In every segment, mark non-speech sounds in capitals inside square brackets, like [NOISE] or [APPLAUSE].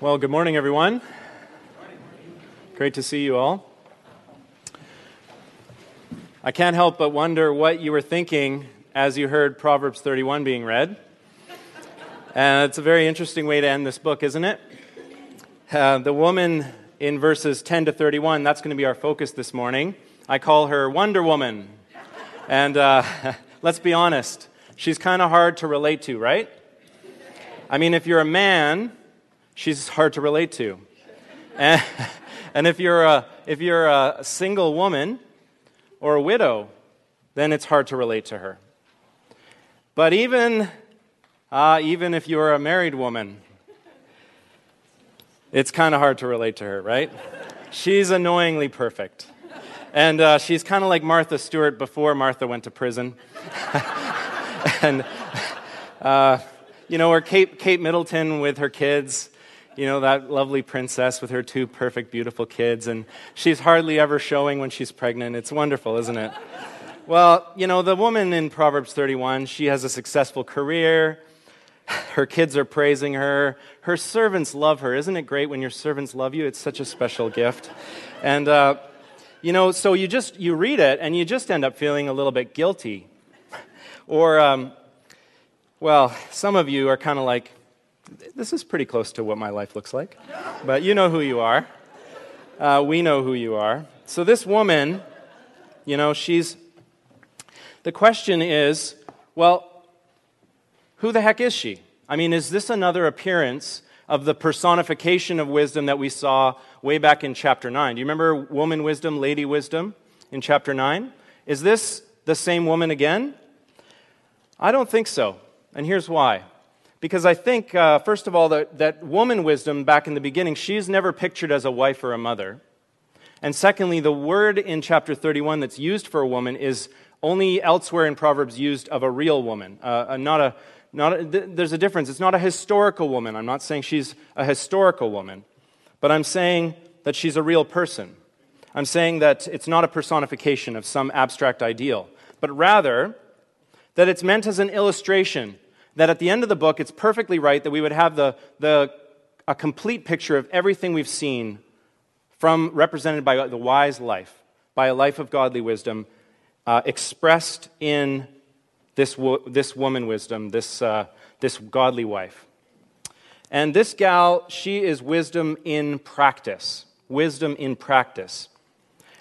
Well, good morning, everyone. Great to see you all. I can't help but wonder what you were thinking as you heard Proverbs 31 being read. And it's a very interesting way to end this book, isn't it? Uh, the woman in verses 10 to 31, that's going to be our focus this morning. I call her Wonder Woman. And uh, [LAUGHS] let's be honest, she's kind of hard to relate to, right? I mean, if you're a man, she's hard to relate to. And, and if, you're a, if you're a single woman or a widow, then it's hard to relate to her. But even, uh, even if you're a married woman, it's kind of hard to relate to her, right? She's annoyingly perfect. And uh, she's kind of like Martha Stewart before Martha went to prison. [LAUGHS] and, uh, you know, or Kate, Kate Middleton with her kids you know, that lovely princess with her two perfect, beautiful kids, and she's hardly ever showing when she's pregnant. It's wonderful, isn't it? well, you know, the woman in Proverbs 31, she has a successful career. Her kids are praising her. Her servants love her. Isn't it great when your servants love you? It's such a special gift. And, uh, you know, so you just, you read it and you just end up feeling a little bit guilty. or, um, well, some of you are kind of like, this is pretty close to what my life looks like. But you know who you are. Uh, we know who you are. So, this woman, you know, she's. The question is well, who the heck is she? I mean, is this another appearance of the personification of wisdom that we saw way back in chapter 9? Do you remember woman wisdom, lady wisdom in chapter 9? Is this the same woman again? I don't think so. And here's why. Because I think, uh, first of all, that, that woman wisdom back in the beginning, she's never pictured as a wife or a mother. And secondly, the word in chapter 31 that's used for a woman is only elsewhere in Proverbs used of a real woman, uh, not a, not a, th- there's a difference. It's not a historical woman. I'm not saying she's a historical woman, but I'm saying that she's a real person. I'm saying that it's not a personification of some abstract ideal, but rather that it's meant as an illustration that at the end of the book, it's perfectly right that we would have the, the, a complete picture of everything we've seen from represented by the wise life, by a life of godly wisdom, uh, expressed in this, wo- this woman wisdom, this, uh, this godly wife. And this gal, she is wisdom in practice. Wisdom in practice.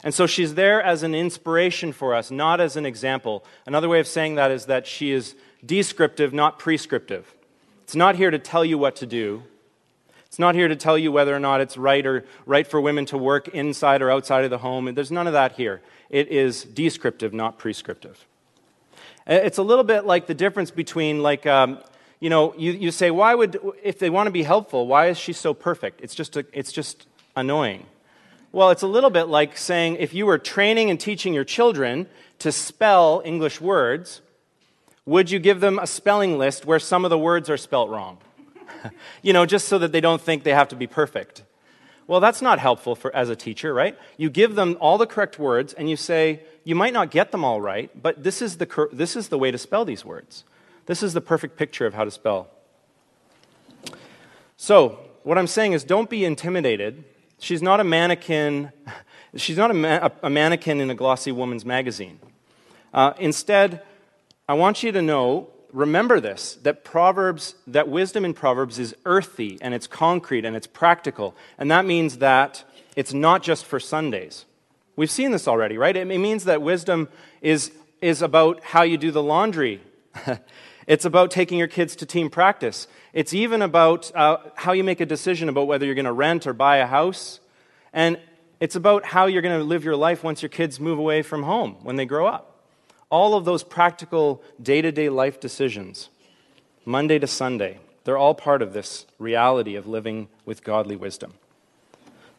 And so she's there as an inspiration for us, not as an example. Another way of saying that is that she is descriptive, not prescriptive. It's not here to tell you what to do. It's not here to tell you whether or not it's right or right for women to work inside or outside of the home. There's none of that here. It is descriptive, not prescriptive. It's a little bit like the difference between, like, um, you know, you, you say, why would, if they want to be helpful, why is she so perfect? It's just, a, it's just annoying. Well, it's a little bit like saying if you were training and teaching your children to spell English words, would you give them a spelling list where some of the words are spelt wrong? [LAUGHS] you know, just so that they don't think they have to be perfect. Well, that's not helpful for, as a teacher, right? You give them all the correct words and you say, you might not get them all right, but this is the, this is the way to spell these words. This is the perfect picture of how to spell. So, what I'm saying is don't be intimidated. She's not a mannequin. [LAUGHS] She's not a, ma- a mannequin in a glossy woman's magazine. Uh, instead, I want you to know, remember this, that Proverbs, that wisdom in Proverbs is earthy and it's concrete and it's practical. And that means that it's not just for Sundays. We've seen this already, right? It means that wisdom is, is about how you do the laundry. [LAUGHS] it's about taking your kids to team practice. It's even about uh, how you make a decision about whether you're going to rent or buy a house. And it's about how you're going to live your life once your kids move away from home when they grow up all of those practical day to day life decisions, Monday to Sunday, they're all part of this reality of living with godly wisdom.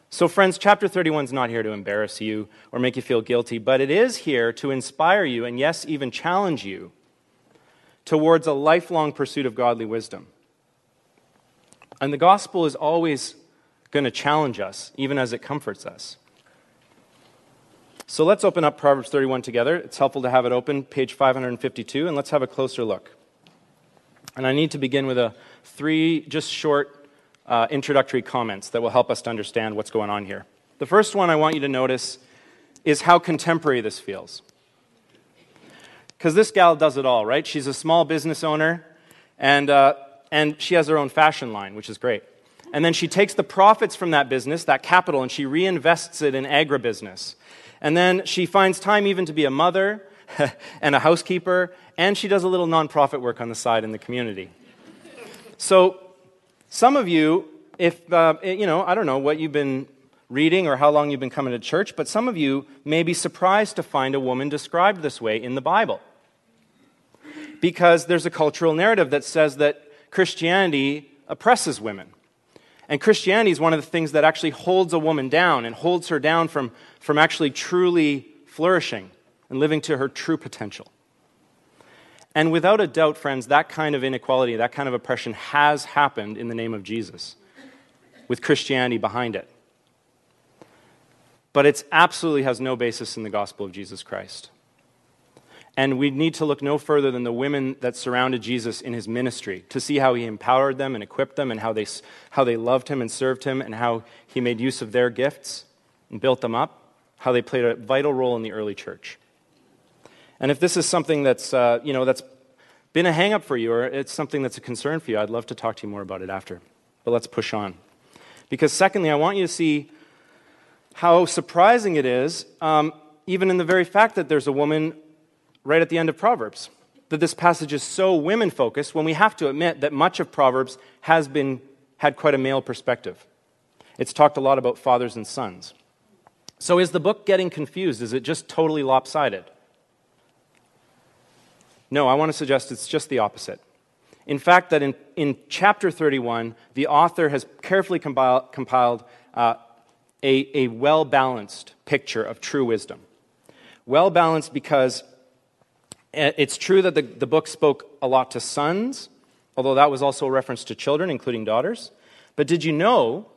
So, friends, chapter 31 is not here to embarrass you or make you feel guilty, but it is here to inspire you and, yes, even challenge you towards a lifelong pursuit of godly wisdom. And the gospel is always going to challenge us, even as it comforts us. So let's open up Proverbs 31 together. It's helpful to have it open, page 552, and let's have a closer look. And I need to begin with a three just short uh, introductory comments that will help us to understand what's going on here. The first one I want you to notice is how contemporary this feels. Because this gal does it all, right? She's a small business owner, and, uh, and she has her own fashion line, which is great. And then she takes the profits from that business, that capital, and she reinvests it in agribusiness. And then she finds time even to be a mother [LAUGHS] and a housekeeper, and she does a little nonprofit work on the side in the community. So, some of you, if, uh, you know, I don't know what you've been reading or how long you've been coming to church, but some of you may be surprised to find a woman described this way in the Bible. Because there's a cultural narrative that says that Christianity oppresses women. And Christianity is one of the things that actually holds a woman down and holds her down from, from actually truly flourishing and living to her true potential. And without a doubt, friends, that kind of inequality, that kind of oppression has happened in the name of Jesus, with Christianity behind it. But it absolutely has no basis in the gospel of Jesus Christ. And we need to look no further than the women that surrounded Jesus in his ministry to see how he empowered them and equipped them and how they, how they loved him and served him and how he made use of their gifts and built them up, how they played a vital role in the early church. And if this is something that's, uh, you know, that's been a hangup for you or it's something that's a concern for you, I'd love to talk to you more about it after. But let's push on. Because, secondly, I want you to see how surprising it is, um, even in the very fact that there's a woman right at the end of Proverbs, that this passage is so women focused when we have to admit that much of Proverbs has been, had quite a male perspective. It's talked a lot about fathers and sons. So is the book getting confused? Is it just totally lopsided? No, I want to suggest it's just the opposite. In fact, that in, in chapter 31, the author has carefully compiled, compiled uh, a, a well balanced picture of true wisdom. Well balanced because it's true that the, the book spoke a lot to sons, although that was also a reference to children, including daughters. But did you know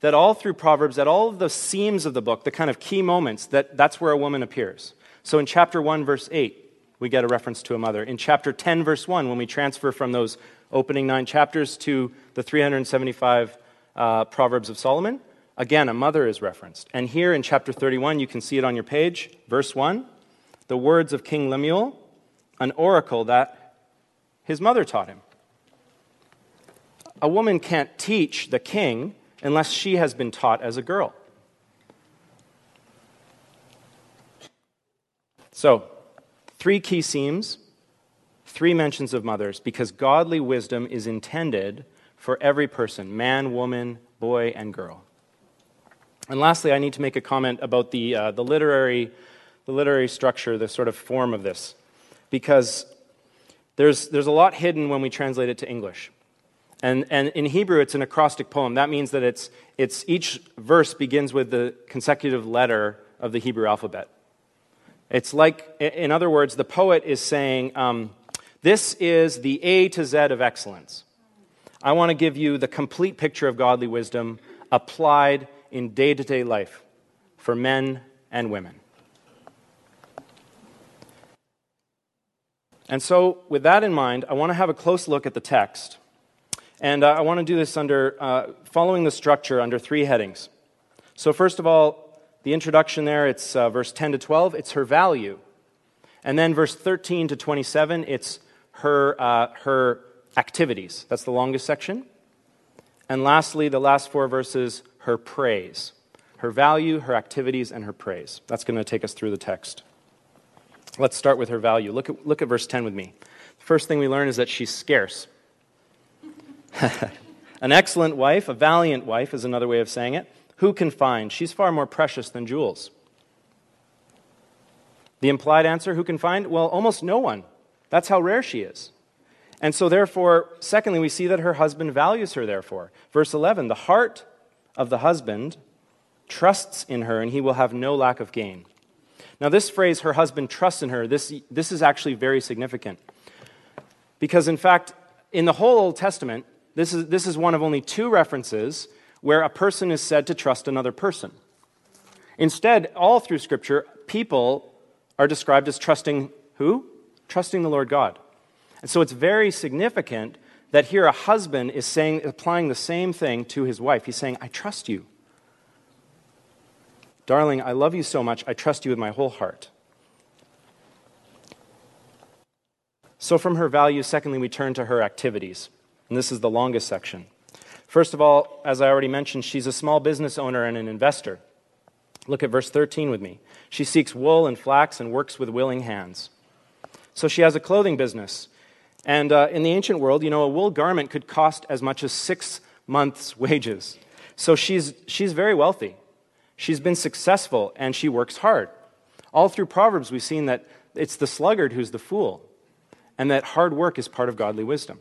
that all through Proverbs, at all of the seams of the book, the kind of key moments, that that's where a woman appears? So in chapter 1, verse 8, we get a reference to a mother. In chapter 10, verse 1, when we transfer from those opening nine chapters to the 375 uh, Proverbs of Solomon, Again, a mother is referenced. And here in chapter 31, you can see it on your page, verse 1, the words of King Lemuel, an oracle that his mother taught him. A woman can't teach the king unless she has been taught as a girl. So, three key seams, three mentions of mothers, because godly wisdom is intended for every person man, woman, boy, and girl. And lastly, I need to make a comment about the, uh, the, literary, the literary structure, the sort of form of this, because there's, there's a lot hidden when we translate it to English. And, and in Hebrew, it's an acrostic poem. That means that it's, it's, each verse begins with the consecutive letter of the Hebrew alphabet. It's like, in other words, the poet is saying, um, This is the A to Z of excellence. I want to give you the complete picture of godly wisdom applied in day to day life for men and women. And so, with that in mind, I want to have a close look at the text. And uh, I want to do this under, uh, following the structure under three headings. So, first of all, the introduction there, it's uh, verse 10 to 12, it's her value. And then verse 13 to 27, it's her, uh, her activities. That's the longest section. And lastly, the last four verses, her praise. Her value, her activities, and her praise. That's going to take us through the text. Let's start with her value. Look at, look at verse 10 with me. The first thing we learn is that she's scarce. [LAUGHS] An excellent wife, a valiant wife is another way of saying it. Who can find? She's far more precious than jewels. The implied answer, who can find? Well, almost no one. That's how rare she is. And so, therefore, secondly, we see that her husband values her, therefore. Verse 11 the heart of the husband trusts in her, and he will have no lack of gain. Now, this phrase, her husband trusts in her, this, this is actually very significant. Because, in fact, in the whole Old Testament, this is, this is one of only two references where a person is said to trust another person. Instead, all through Scripture, people are described as trusting who? Trusting the Lord God. And so it's very significant that here a husband is saying, applying the same thing to his wife. He's saying, I trust you. Darling, I love you so much, I trust you with my whole heart. So, from her values, secondly, we turn to her activities. And this is the longest section. First of all, as I already mentioned, she's a small business owner and an investor. Look at verse 13 with me. She seeks wool and flax and works with willing hands. So she has a clothing business. And uh, in the ancient world, you know, a wool garment could cost as much as six months' wages. So she's, she's very wealthy. She's been successful and she works hard. All through Proverbs, we've seen that it's the sluggard who's the fool, and that hard work is part of godly wisdom.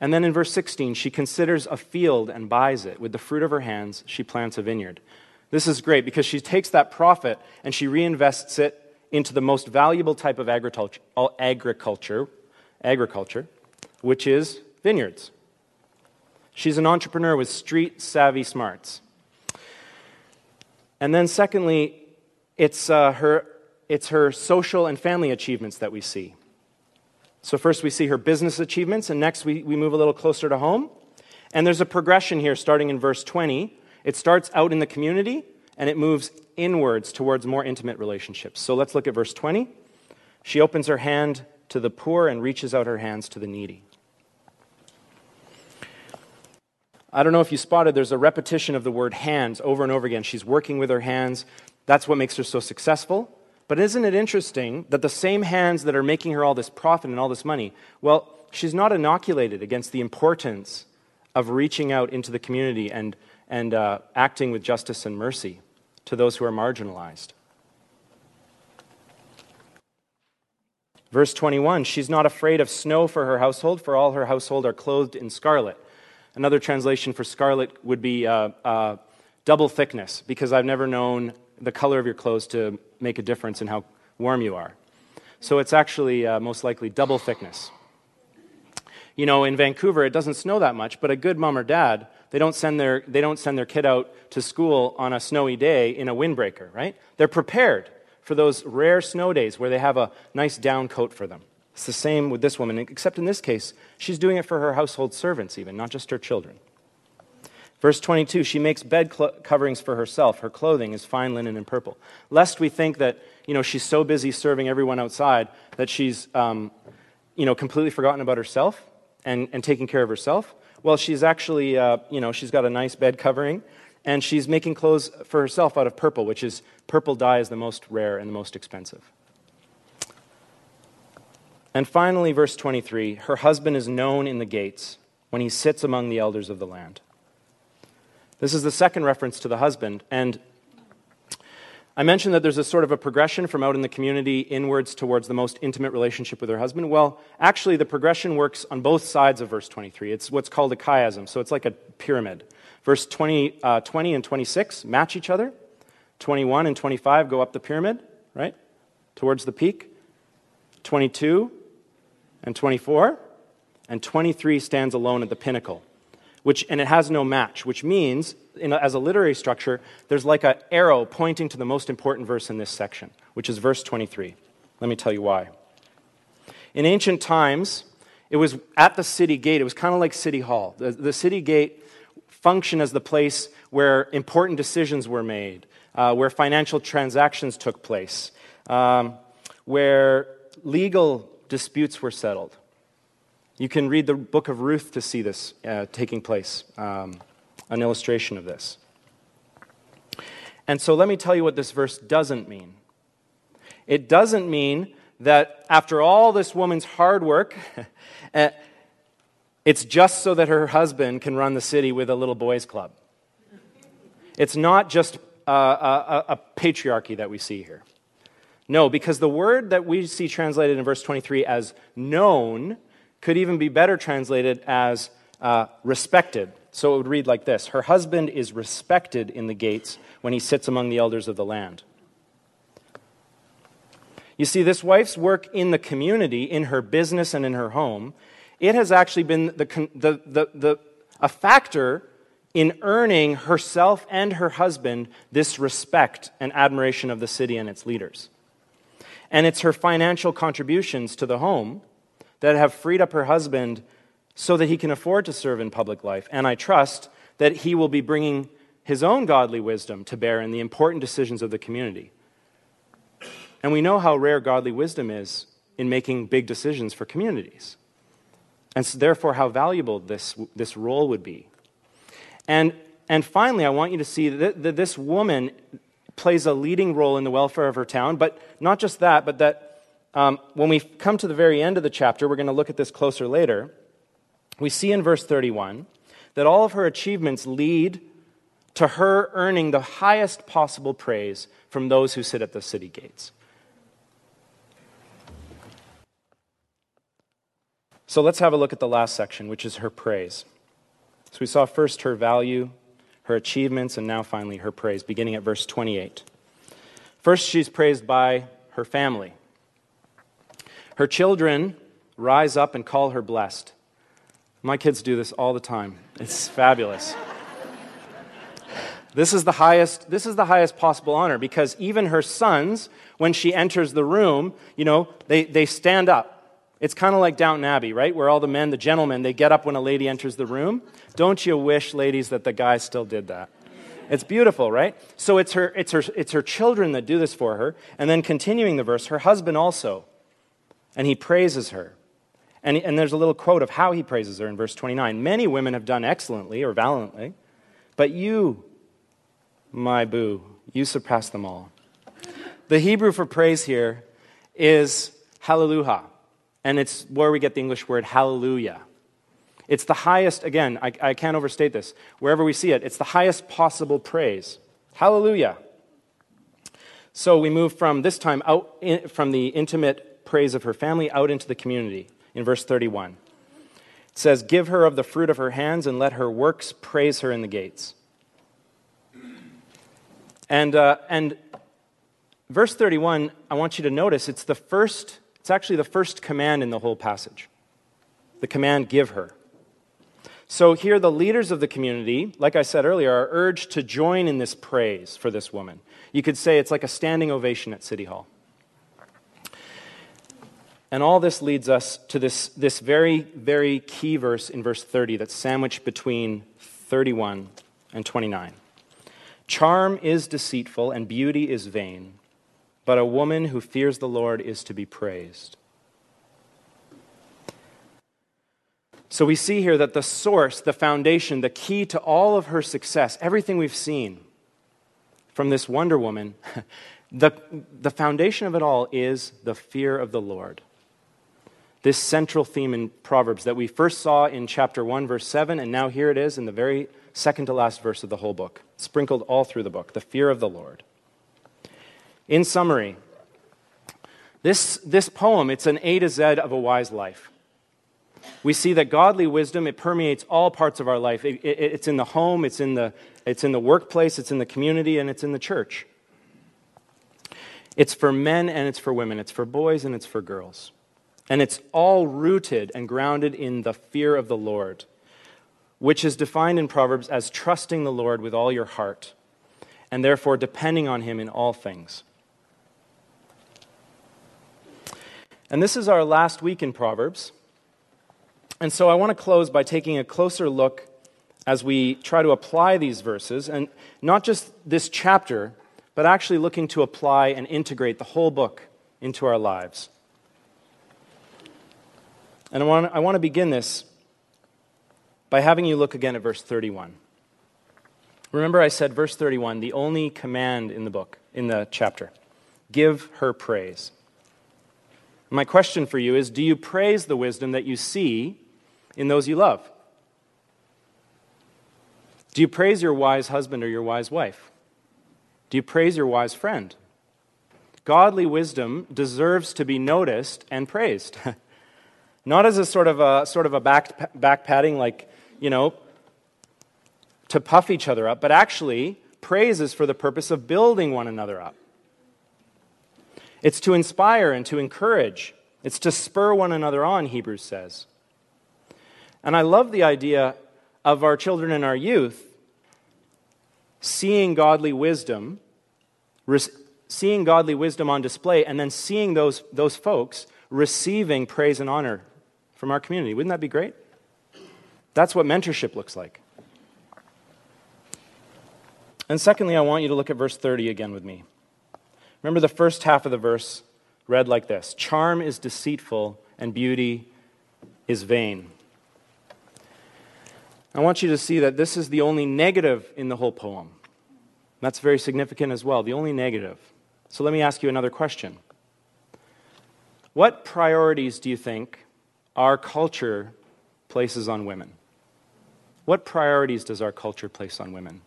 And then in verse 16, she considers a field and buys it. With the fruit of her hands, she plants a vineyard. This is great because she takes that profit and she reinvests it into the most valuable type of agriculture, agriculture, agriculture which is vineyards. She's an entrepreneur with street savvy smarts. And then, secondly, it's, uh, her, it's her social and family achievements that we see. So, first we see her business achievements, and next we, we move a little closer to home. And there's a progression here starting in verse 20. It starts out in the community and it moves inwards towards more intimate relationships. So, let's look at verse 20. She opens her hand to the poor and reaches out her hands to the needy. I don't know if you spotted, there's a repetition of the word hands over and over again. She's working with her hands. That's what makes her so successful. But isn't it interesting that the same hands that are making her all this profit and all this money, well, she's not inoculated against the importance of reaching out into the community and, and uh, acting with justice and mercy to those who are marginalized. Verse 21 She's not afraid of snow for her household, for all her household are clothed in scarlet. Another translation for scarlet would be uh, uh, double thickness, because I've never known the color of your clothes to make a difference in how warm you are. So it's actually uh, most likely double thickness. You know, in Vancouver, it doesn't snow that much, but a good mom or dad, they don't send their, they don't send their kid out to school on a snowy day in a windbreaker, right? They're prepared for those rare snow days where they have a nice down coat for them. It's the same with this woman, except in this case, she's doing it for her household servants, even, not just her children. Verse 22 She makes bed coverings for herself. Her clothing is fine linen and purple. Lest we think that you know, she's so busy serving everyone outside that she's um, you know, completely forgotten about herself and, and taking care of herself. Well, she's actually, uh, you know, she's got a nice bed covering and she's making clothes for herself out of purple, which is purple dye is the most rare and the most expensive. And finally, verse 23 her husband is known in the gates when he sits among the elders of the land. This is the second reference to the husband. And I mentioned that there's a sort of a progression from out in the community inwards towards the most intimate relationship with her husband. Well, actually, the progression works on both sides of verse 23. It's what's called a chiasm, so it's like a pyramid. Verse 20, uh, 20 and 26 match each other. 21 and 25 go up the pyramid, right? Towards the peak. 22 and 24. And 23 stands alone at the pinnacle which, and it has no match, which means, a, as a literary structure, there's like an arrow pointing to the most important verse in this section, which is verse 23. Let me tell you why. In ancient times, it was at the city gate, it was kind of like City Hall. The, the, city gate functioned as the place where important decisions were made, uh, where financial transactions took place, um, where legal disputes were settled. You can read the book of Ruth to see this uh, taking place, um, an illustration of this. And so let me tell you what this verse doesn't mean. It doesn't mean that after all this woman's hard work, uh, [LAUGHS] it's just so that her husband can run the city with a little boys' club. It's not just a, a, a patriarchy that we see here. No, because the word that we see translated in verse 23 as known could even be better translated as uh, respected. So it would read like this Her husband is respected in the gates when he sits among the elders of the land. You see, this wife's work in the community, in her business and in her home, it has actually been the, the, the, the, a factor in earning herself and her husband this respect and admiration of the city and its leaders. And it's her financial contributions to the home that have freed up her husband so that he can afford to serve in public life. And I trust that he will be bringing his own godly wisdom to bear in the important decisions of the community. And we know how rare godly wisdom is in making big decisions for communities. And so therefore, how valuable this, this role would be. And, and finally, I want you to see that, that this woman plays a leading role in the welfare of her town, but not just that, but that um, when we come to the very end of the chapter, we're going to look at this closer later. We see in verse 31 that all of her achievements lead to her earning the highest possible praise from those who sit at the city gates. So let's have a look at the last section, which is her praise. So we saw first her value, her achievements, and now finally her praise, beginning at verse 28. First, she's praised by her family. Her children rise up and call her blessed. My kids do this all the time. It's fabulous. This is the highest this is the highest possible honor because even her sons when she enters the room, you know, they, they stand up it's kind of like Downton Abbey, right? Where all the men, the gentlemen, they get up when a lady enters the room. Don't you wish, ladies, that the guy still did that? It's beautiful, right? So it's her, it's, her, it's her children that do this for her. And then continuing the verse, her husband also. And he praises her. And, and there's a little quote of how he praises her in verse 29. Many women have done excellently or valiantly, but you, my boo, you surpass them all. The Hebrew for praise here is hallelujah and it's where we get the English word hallelujah. It's the highest, again, I, I can't overstate this. Wherever we see it, it's the highest possible praise. Hallelujah. So we move from this time out in, from the intimate praise of her family out into the community in verse 31. It says, Give her of the fruit of her hands and let her works praise her in the gates. And, uh, and verse 31, I want you to notice it's the first it's actually the first command in the whole passage the command, give her. So here, the leaders of the community, like I said earlier, are urged to join in this praise for this woman. You could say it's like a standing ovation at City Hall. And all this leads us to this, this very, very key verse in verse 30 that's sandwiched between 31 and 29. Charm is deceitful and beauty is vain, but a woman who fears the Lord is to be praised. So we see here that the source, the foundation, the key to all of her success, everything we've seen from this Wonder Woman, [LAUGHS] the, the foundation of it all is the fear of the Lord. This central theme in Proverbs that we first saw in chapter 1, verse 7, and now here it is in the very second to last verse of the whole book, sprinkled all through the book the fear of the Lord. In summary, this, this poem, it's an A to Z of a wise life. We see that godly wisdom, it permeates all parts of our life. It, it, it's in the home, it's in the, it's in the workplace, it's in the community, and it's in the church. It's for men and it's for women. It's for boys and it's for girls. And it's all rooted and grounded in the fear of the Lord, which is defined in Proverbs as trusting the Lord with all your heart and therefore depending on Him in all things. And this is our last week in Proverbs. And so I want to close by taking a closer look as we try to apply these verses, and not just this chapter, but actually looking to apply and integrate the whole book into our lives. And I want, I want to begin this by having you look again at verse 31. Remember, I said, verse 31, the only command in the book, in the chapter give her praise. My question for you is Do you praise the wisdom that you see in those you love? Do you praise your wise husband or your wise wife? Do you praise your wise friend? Godly wisdom deserves to be noticed and praised. [LAUGHS] Not as a sort of a sort of a back, back patting, like, you know, to puff each other up, but actually, praise is for the purpose of building one another up. It's to inspire and to encourage. It's to spur one another on, Hebrews says. And I love the idea of our children and our youth seeing godly wisdom, seeing godly wisdom on display, and then seeing those, those folks receiving praise and honor from our community. Wouldn't that be great? That's what mentorship looks like. And secondly, I want you to look at verse 30 again with me. Remember, the first half of the verse read like this Charm is deceitful, and beauty is vain. I want you to see that this is the only negative in the whole poem. That's very significant as well, the only negative. So let me ask you another question. What priorities do you think our culture places on women? What priorities does our culture place on women?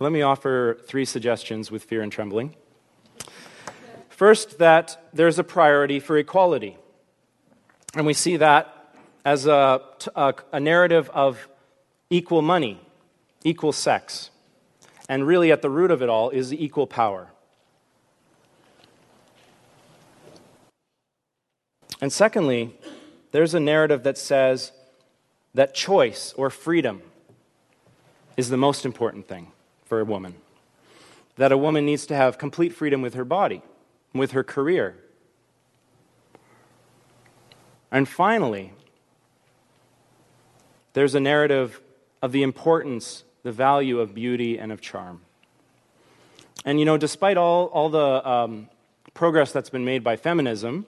Let me offer three suggestions with fear and trembling. First, that there's a priority for equality. And we see that as a, a, a, narrative of equal money, equal sex. And really, at the root of it all is equal power. And secondly, there's a narrative that says that choice or freedom is the most important thing for a woman. That a woman needs to have complete freedom with her body, with her career. And finally, there's a narrative of the importance, the value of beauty and of charm. And you know, despite all, all the um, progress that's been made by feminism,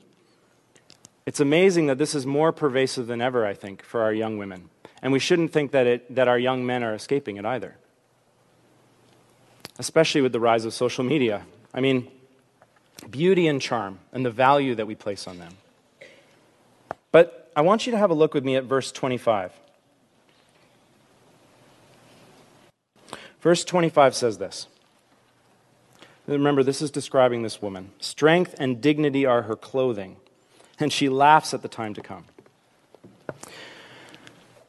it's amazing that this is more pervasive than ever, I think, for our young women. And we shouldn't think that, it, that our young men are escaping it either especially with the rise of social media. I mean, beauty and charm and the value that we place on them. But I want you to have a look with me at verse 25. Verse 25 says this. Remember, this is describing this woman. Strength and dignity are her clothing, and she laughs at the time to come.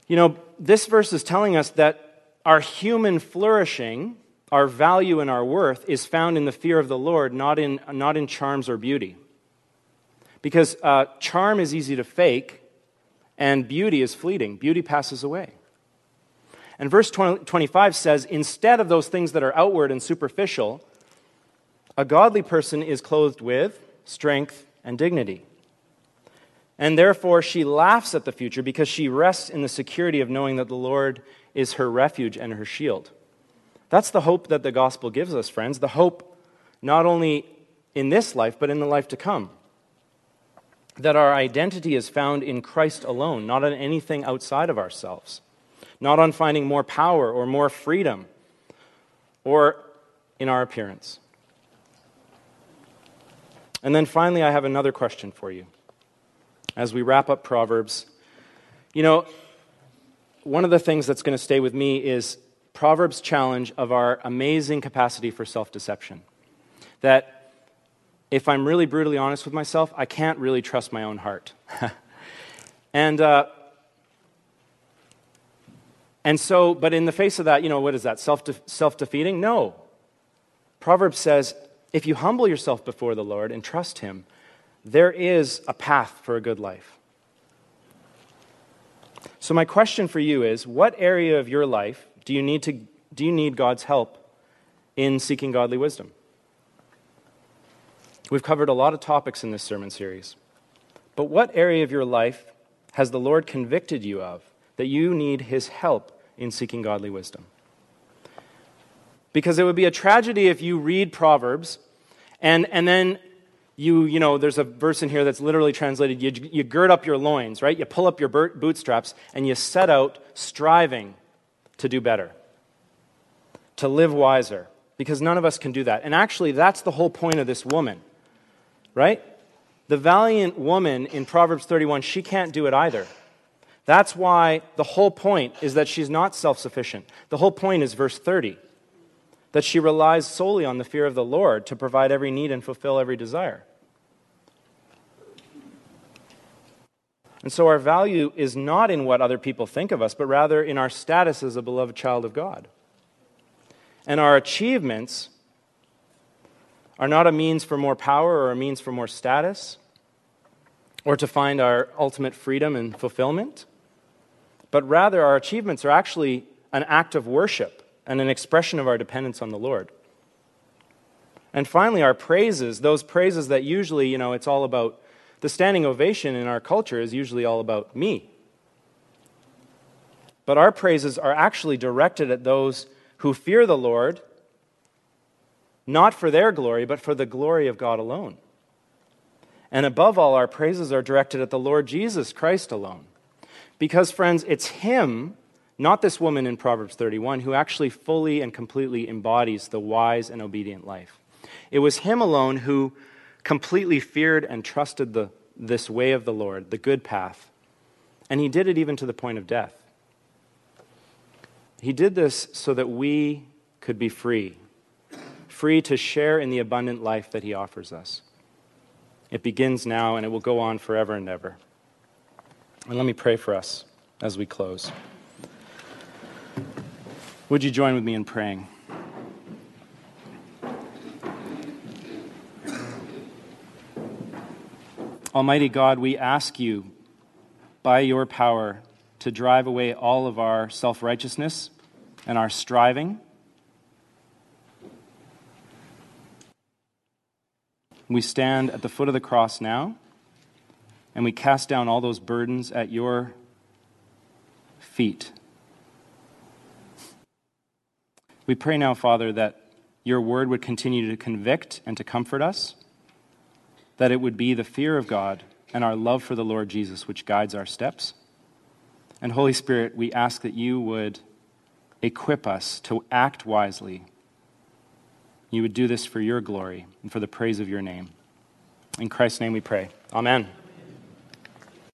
You know, this verse is telling us that our human flourishing our value and our worth is found in the fear of the Lord, not in, not in charms or beauty. Because uh, charm is easy to fake, and beauty is fleeting. Beauty passes away. And verse 20, 25 says instead of those things that are outward and superficial, a godly person is clothed with strength and dignity. And therefore, she laughs at the future because she rests in the security of knowing that the Lord is her refuge and her shield. That's the hope that the gospel gives us, friends. The hope not only in this life, but in the life to come. That our identity is found in Christ alone, not in anything outside of ourselves, not on finding more power or more freedom or in our appearance. And then finally, I have another question for you. As we wrap up Proverbs, you know, one of the things that's going to stay with me is Proverbs' challenge of our amazing capacity for self deception. That if I'm really brutally honest with myself, I can't really trust my own heart. [LAUGHS] and, uh, and so, but in the face of that, you know, what is that? Self self defeating? No. Proverbs says if you humble yourself before the Lord and trust Him, there is a path for a good life. So, my question for you is what area of your life do you need, to, do you need God's help in seeking godly wisdom? We've covered a lot of topics in this sermon series. But what area of your life has the Lord convicted you of that you need His help in seeking godly wisdom? Because it would be a tragedy if you read Proverbs and, and then you, you know, there's a verse in here that's literally translated you, you gird up your loins, right? You pull up your bootstraps and you set out striving to do better, to live wiser, because none of us can do that. And actually, that's the whole point of this woman, right? The valiant woman in Proverbs 31, she can't do it either. That's why the whole point is that she's not self sufficient. The whole point is verse 30 that she relies solely on the fear of the Lord to provide every need and fulfill every desire. And so our value is not in what other people think of us, but rather in our status as a beloved child of God. And our achievements are not a means for more power or a means for more status or to find our ultimate freedom and fulfillment, but rather our achievements are actually an act of worship and an expression of our dependence on the Lord. And finally, our praises, those praises that usually, you know, it's all about the standing ovation in our culture is usually all about me. But our praises are actually directed at those who fear the Lord, not for their glory, but for the glory of God alone. And above all, our praises are directed at the Lord Jesus Christ alone. Because, friends, it's Him, not this woman in Proverbs 31, who actually fully and completely embodies the wise and obedient life. It was Him alone who completely feared and trusted the, this way of the Lord, the good path. And He did it even to the point of death. He did this so that we could be free, free to share in the abundant life that He offers us. It begins now and it will go on forever and ever. And let me pray for us as we close. Would you join with me in praying? Almighty God, we ask you by your power to drive away all of our self righteousness and our striving. We stand at the foot of the cross now, and we cast down all those burdens at your feet. We pray now, Father, that your word would continue to convict and to comfort us, that it would be the fear of God and our love for the Lord Jesus which guides our steps. And Holy Spirit, we ask that you would equip us to act wisely you would do this for your glory and for the praise of your name. In Christ's name we pray. Amen.